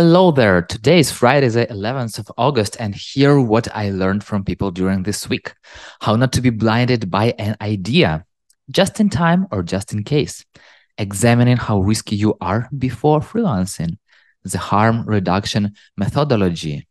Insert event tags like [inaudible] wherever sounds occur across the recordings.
Hello there. Today is Friday, the 11th of August, and here what I learned from people during this week. How not to be blinded by an idea, just in time or just in case. Examining how risky you are before freelancing, the harm reduction methodology,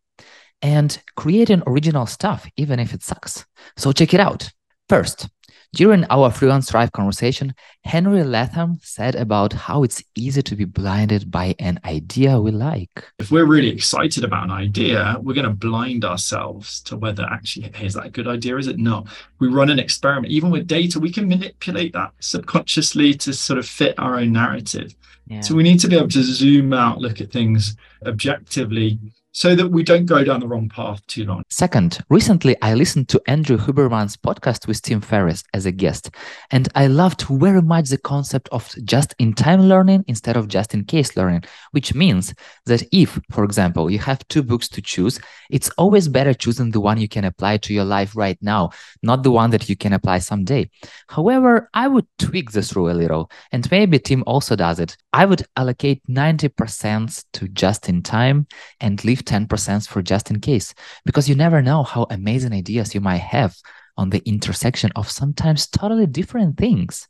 and creating original stuff, even if it sucks. So check it out. First, during our Freelance Thrive conversation, Henry Latham said about how it's easy to be blinded by an idea we like. If we're really excited about an idea, we're going to blind ourselves to whether actually, hey, is that a good idea? Is it not? We run an experiment. Even with data, we can manipulate that subconsciously to sort of fit our own narrative. Yeah. So we need to be able to zoom out, look at things objectively so that we don't go down the wrong path too long. Second, recently I listened to Andrew Huberman's podcast with Tim Ferriss as a guest, and I loved very much the concept of just in time learning instead of just in case learning, which means that if, for example, you have two books to choose, it's always better choosing the one you can apply to your life right now, not the one that you can apply someday. However, I would tweak this rule a little, and maybe Tim also does it. I would allocate 90% to just in time and leave 10% for just in case, because you never know how amazing ideas you might have on the intersection of sometimes totally different things.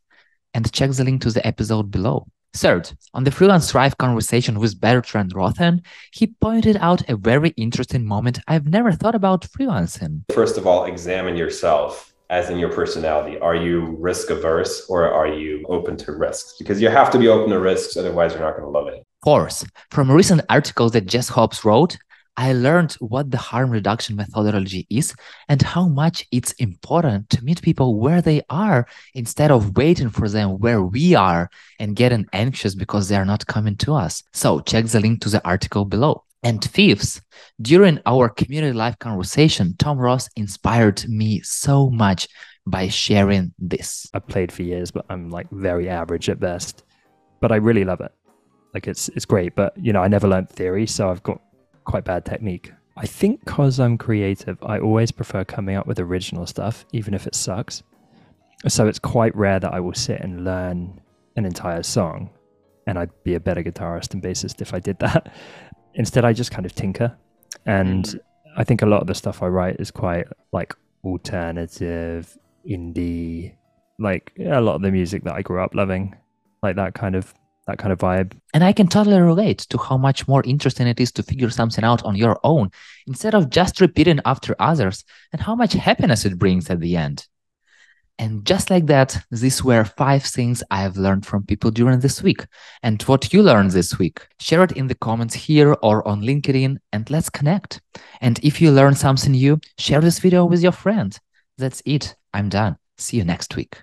And check the link to the episode below. Third, on the Freelance Thrive conversation with Bertrand Rothen, he pointed out a very interesting moment I've never thought about freelancing. First of all, examine yourself as in your personality. Are you risk averse or are you open to risks? Because you have to be open to risks, otherwise, you're not going to love it. Fourth, from recent articles that Jess Hobbs wrote, I learned what the harm reduction methodology is and how much it's important to meet people where they are instead of waiting for them where we are and getting anxious because they are not coming to us. So check the link to the article below. And fifth, during our Community Life conversation, Tom Ross inspired me so much by sharing this. I played for years, but I'm like very average at best. But I really love it. Like it's it's great, but you know, I never learned theory, so I've got quite bad technique. I think because I'm creative, I always prefer coming up with original stuff, even if it sucks. So it's quite rare that I will sit and learn an entire song, and I'd be a better guitarist and bassist if I did [laughs] that. Instead, I just kind of tinker, and mm. I think a lot of the stuff I write is quite like alternative, indie, like a lot of the music that I grew up loving, like that kind of that kind of vibe. And I can totally relate to how much more interesting it is to figure something out on your own instead of just repeating after others and how much happiness it brings at the end. And just like that, these were five things I have learned from people during this week. And what you learned this week, share it in the comments here or on LinkedIn and let's connect. And if you learned something new, share this video with your friends. That's it. I'm done. See you next week.